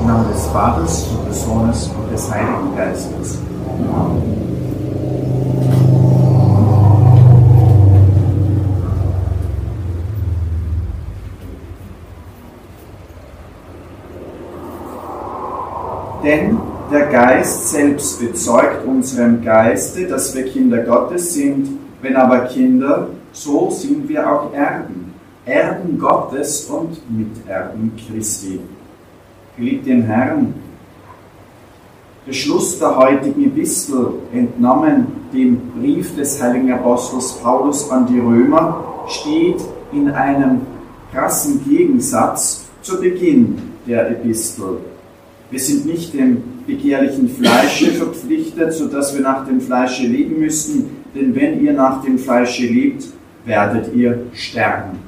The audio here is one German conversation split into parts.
Im Namen des Vaters und des Sohnes und des Heiligen Geistes. Denn der Geist selbst bezeugt unserem Geiste, dass wir Kinder Gottes sind. Wenn aber Kinder, so sind wir auch Erben. Erben Gottes und Miterben Christi. Geliebte im Herrn, der Schluss der heutigen Epistel, entnommen dem Brief des heiligen Apostels Paulus an die Römer, steht in einem krassen Gegensatz zu Beginn der Epistel. Wir sind nicht dem begehrlichen Fleische verpflichtet, sodass wir nach dem Fleische leben müssen, denn wenn ihr nach dem Fleische lebt, werdet ihr sterben.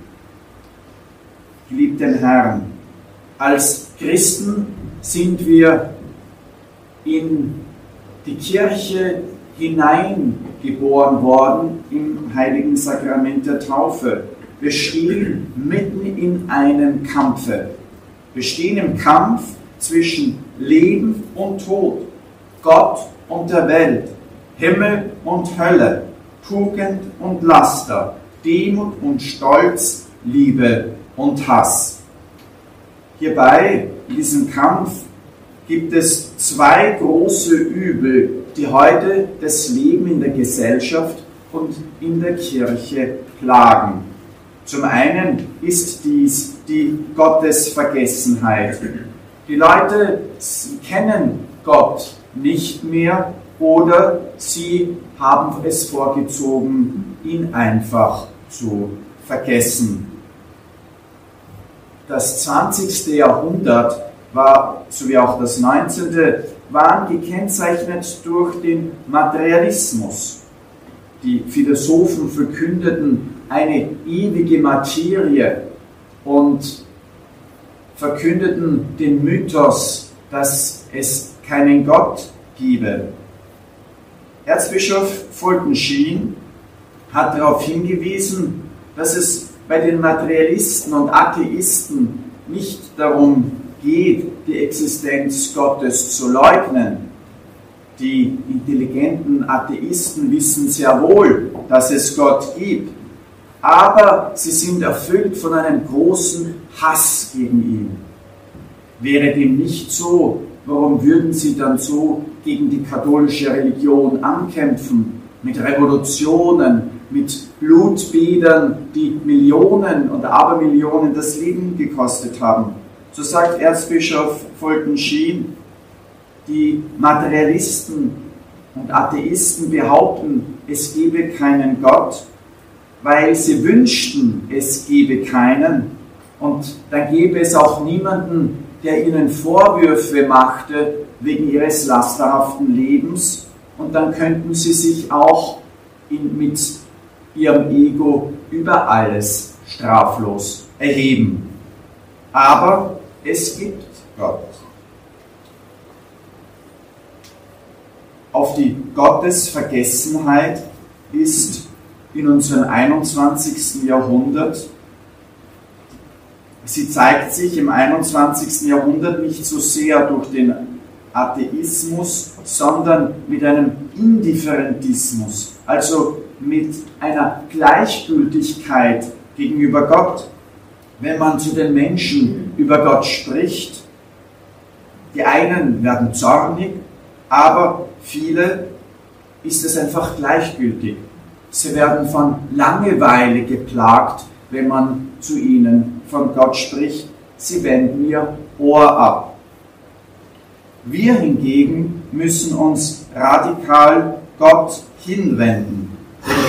Geliebten Herrn, als Christen sind wir in die Kirche hineingeboren worden im heiligen Sakrament der Taufe. Wir stehen mitten in einem Kampfe. Wir stehen im Kampf zwischen Leben und Tod, Gott und der Welt, Himmel und Hölle, Tugend und Laster, Demut und Stolz, Liebe und Hass. Hierbei, in diesem Kampf, gibt es zwei große Übel, die heute das Leben in der Gesellschaft und in der Kirche plagen. Zum einen ist dies die Gottesvergessenheit. Die Leute kennen Gott nicht mehr oder sie haben es vorgezogen, ihn einfach zu vergessen. Das 20. Jahrhundert war, sowie auch das 19., waren gekennzeichnet durch den Materialismus. Die Philosophen verkündeten eine ewige Materie und verkündeten den Mythos, dass es keinen Gott gebe. Erzbischof Fulton Sheen hat darauf hingewiesen, dass es bei den Materialisten und Atheisten nicht darum geht, die Existenz Gottes zu leugnen. Die intelligenten Atheisten wissen sehr wohl, dass es Gott gibt, aber sie sind erfüllt von einem großen Hass gegen ihn. Wäre dem nicht so, warum würden sie dann so gegen die katholische Religion ankämpfen? Mit Revolutionen, mit Blutbädern, die Millionen und Abermillionen das Leben gekostet haben. So sagt Erzbischof Fulton Sheen, die Materialisten und Atheisten behaupten, es gebe keinen Gott, weil sie wünschten, es gebe keinen. Und dann gäbe es auch niemanden, der ihnen Vorwürfe machte wegen ihres lasterhaften Lebens. Und dann könnten sie sich auch in, mit ihrem Ego über alles straflos erheben. Aber es gibt Gott. Auf die Gottesvergessenheit ist in unserem 21. Jahrhundert, sie zeigt sich im 21. Jahrhundert nicht so sehr durch den Atheismus, sondern mit einem Indifferentismus, also mit einer Gleichgültigkeit gegenüber Gott. Wenn man zu den Menschen über Gott spricht, die einen werden zornig, aber viele ist es einfach gleichgültig. Sie werden von Langeweile geplagt, wenn man zu ihnen von Gott spricht. Sie wenden ihr Ohr ab. Wir hingegen müssen uns radikal Gott hinwenden,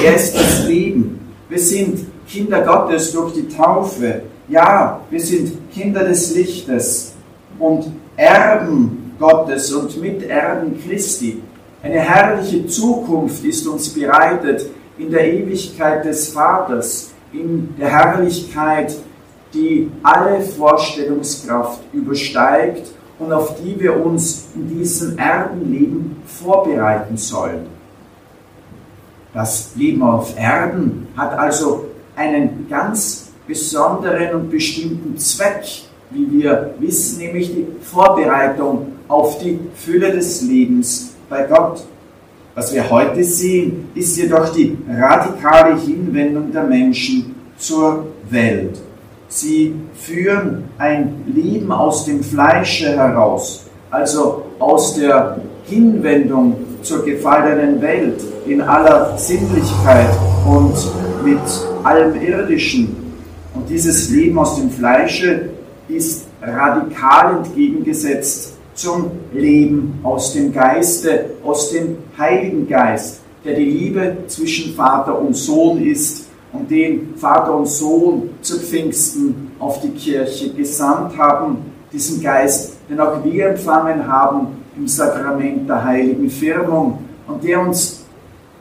er ist das Leben. Wir sind Kinder Gottes durch die Taufe. Ja, wir sind Kinder des Lichtes und Erben Gottes und Miterben Christi. Eine herrliche Zukunft ist uns bereitet in der Ewigkeit des Vaters, in der Herrlichkeit, die alle Vorstellungskraft übersteigt und auf die wir uns in diesem Erdenleben vorbereiten sollen. Das Leben auf Erden hat also einen ganz besonderen und bestimmten Zweck, wie wir wissen, nämlich die Vorbereitung auf die Fülle des Lebens bei Gott. Was wir heute sehen, ist jedoch die radikale Hinwendung der Menschen zur Welt. Sie führen ein Leben aus dem Fleische heraus, also aus der Hinwendung zur gefallenen Welt in aller Sinnlichkeit und mit allem Irdischen. Und dieses Leben aus dem Fleische ist radikal entgegengesetzt zum Leben aus dem Geiste, aus dem Heiligen Geist, der die Liebe zwischen Vater und Sohn ist und den Vater und Sohn zu Pfingsten auf die Kirche gesandt haben, diesen Geist, den auch wir empfangen haben im Sakrament der heiligen Firmung und der uns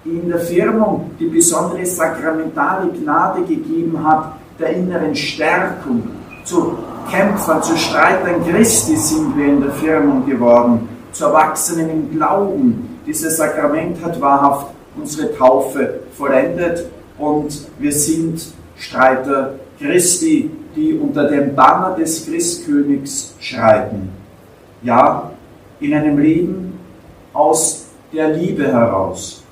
in der Firmung die besondere sakramentale Gnade gegeben hat, der inneren Stärkung. Zu Kämpfern, zu Streitern Christi sind wir in der Firmung geworden, zu Erwachsenen im Glauben. Dieses Sakrament hat wahrhaft unsere Taufe vollendet und wir sind Streiter Christi, die unter dem Banner des Christkönigs schreiten. Ja, in einem Leben aus der Liebe heraus,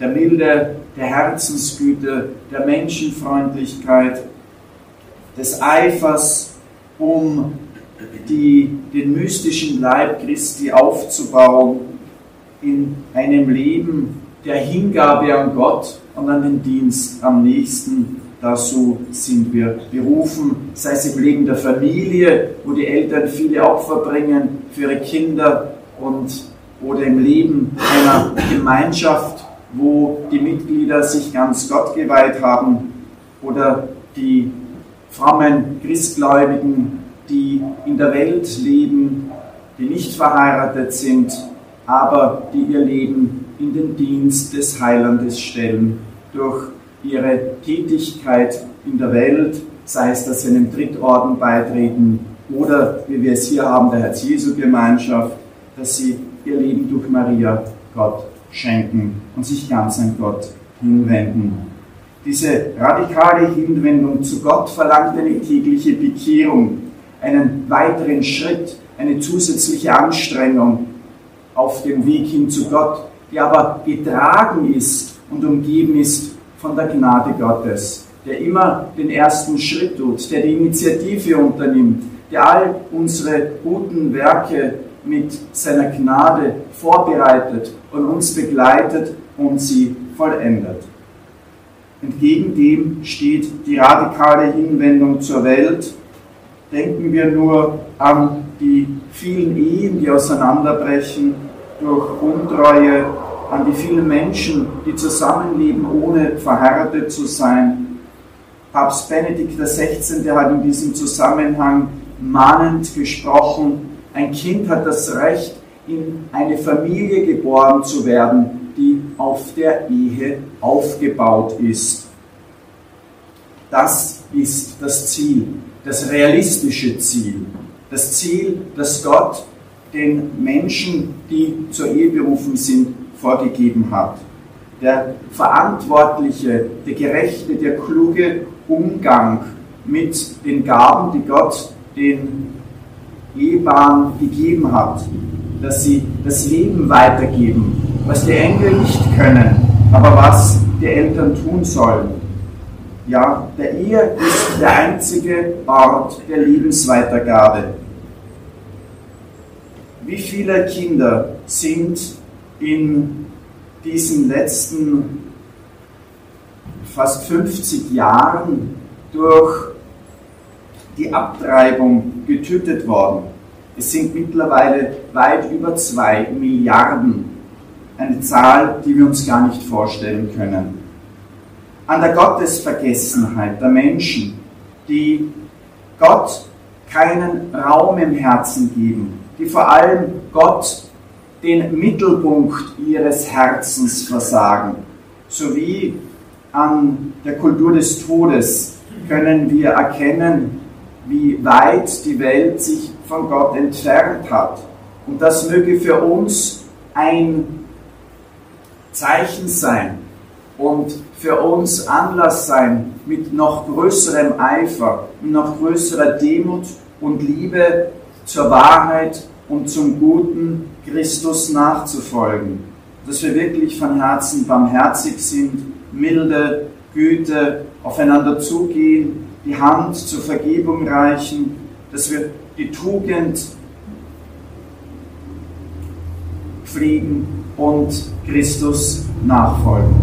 der Milde, der Herzensgüte, der Menschenfreundlichkeit, des Eifers, um die, den mystischen Leib Christi aufzubauen in einem Leben der Hingabe an Gott und an den Dienst am nächsten. Dazu sind wir berufen, sei es im Leben der Familie, wo die Eltern viele Opfer bringen für ihre Kinder und oder im Leben einer Gemeinschaft, wo die Mitglieder sich ganz Gott geweiht haben oder die frommen Christgläubigen, die in der Welt leben, die nicht verheiratet sind, aber die ihr Leben in den Dienst des Heilandes stellen durch ihre Tätigkeit in der Welt, sei es, dass sie einem Drittorden beitreten oder, wie wir es hier haben, der Herz-Jesu-Gemeinschaft, dass sie ihr Leben durch Maria Gott schenken und sich ganz an Gott hinwenden. Diese radikale Hinwendung zu Gott verlangt eine tägliche Bekehrung, einen weiteren Schritt, eine zusätzliche Anstrengung auf dem Weg hin zu Gott, die aber getragen ist und umgeben ist von der Gnade Gottes, der immer den ersten Schritt tut, der die Initiative unternimmt, der all unsere guten Werke mit seiner Gnade vorbereitet und uns begleitet und sie vollendet. Entgegen dem steht die radikale Hinwendung zur Welt. Denken wir nur an die vielen Ehen, die auseinanderbrechen durch Untreue, an die vielen Menschen, die zusammenleben, ohne verheiratet zu sein. Papst Benedikt XVI. hat in diesem Zusammenhang mahnend gesprochen, ein Kind hat das Recht, in eine Familie geboren zu werden, die auf der Ehe aufgebaut ist. Das ist das Ziel, das realistische Ziel, das Ziel, das Gott den Menschen, die zur Ehe berufen sind, vorgegeben hat. Der verantwortliche, der gerechte, der kluge Umgang mit den Gaben, die Gott den Ehebahn gegeben hat, dass sie das Leben weitergeben, was die Engel nicht können, aber was die Eltern tun sollen. Ja, der Ehe ist der einzige Ort der Lebensweitergabe. Wie viele Kinder sind in diesen letzten fast 50 Jahren durch die Abtreibung getötet worden. Es sind mittlerweile weit über zwei Milliarden. Eine Zahl, die wir uns gar nicht vorstellen können. An der Gottesvergessenheit der Menschen, die Gott keinen Raum im Herzen geben, die vor allem Gott den Mittelpunkt ihres Herzens versagen, sowie an der Kultur des Todes können wir erkennen, wie weit die Welt sich von Gott entfernt hat. Und das möge für uns ein Zeichen sein und für uns Anlass sein, mit noch größerem Eifer, noch größerer Demut und Liebe zur Wahrheit und zum guten Christus nachzufolgen. Dass wir wirklich von Herzen barmherzig sind, milde, Güte, aufeinander zugehen, die Hand zur Vergebung reichen, dass wir die Tugend pflegen und Christus nachfolgen.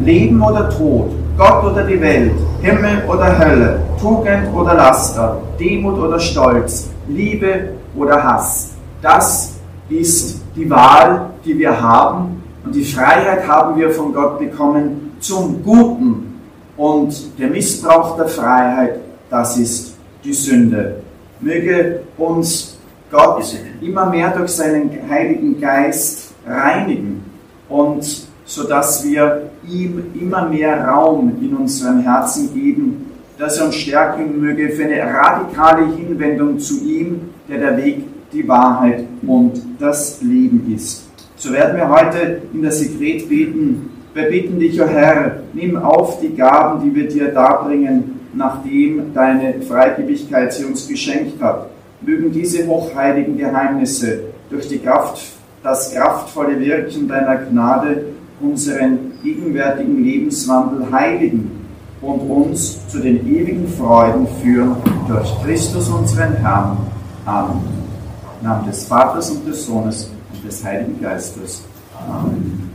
Leben oder Tod, Gott oder die Welt, Himmel oder Hölle, Tugend oder Laster, Demut oder Stolz, Liebe oder Hass. Das ist die Wahl, die wir haben und die Freiheit haben wir von Gott bekommen zum Guten. Und der Missbrauch der Freiheit, das ist die Sünde. Möge uns Gott immer mehr durch seinen Heiligen Geist reinigen und so dass wir ihm immer mehr Raum in unserem Herzen geben, dass er uns stärken möge für eine radikale Hinwendung zu ihm, der der Weg, die Wahrheit und das Leben ist. So werden wir heute in der Sekret beten. Wir bitten dich, o oh Herr, nimm auf die Gaben, die wir dir darbringen, nachdem deine Freigebigkeit sie uns geschenkt hat. Mögen diese hochheiligen Geheimnisse durch die Kraft, das kraftvolle Wirken deiner Gnade unseren gegenwärtigen Lebenswandel heiligen und uns zu den ewigen Freuden führen durch Christus unseren Herrn. Amen. Im Namen des Vaters und des Sohnes und des Heiligen Geistes. Amen.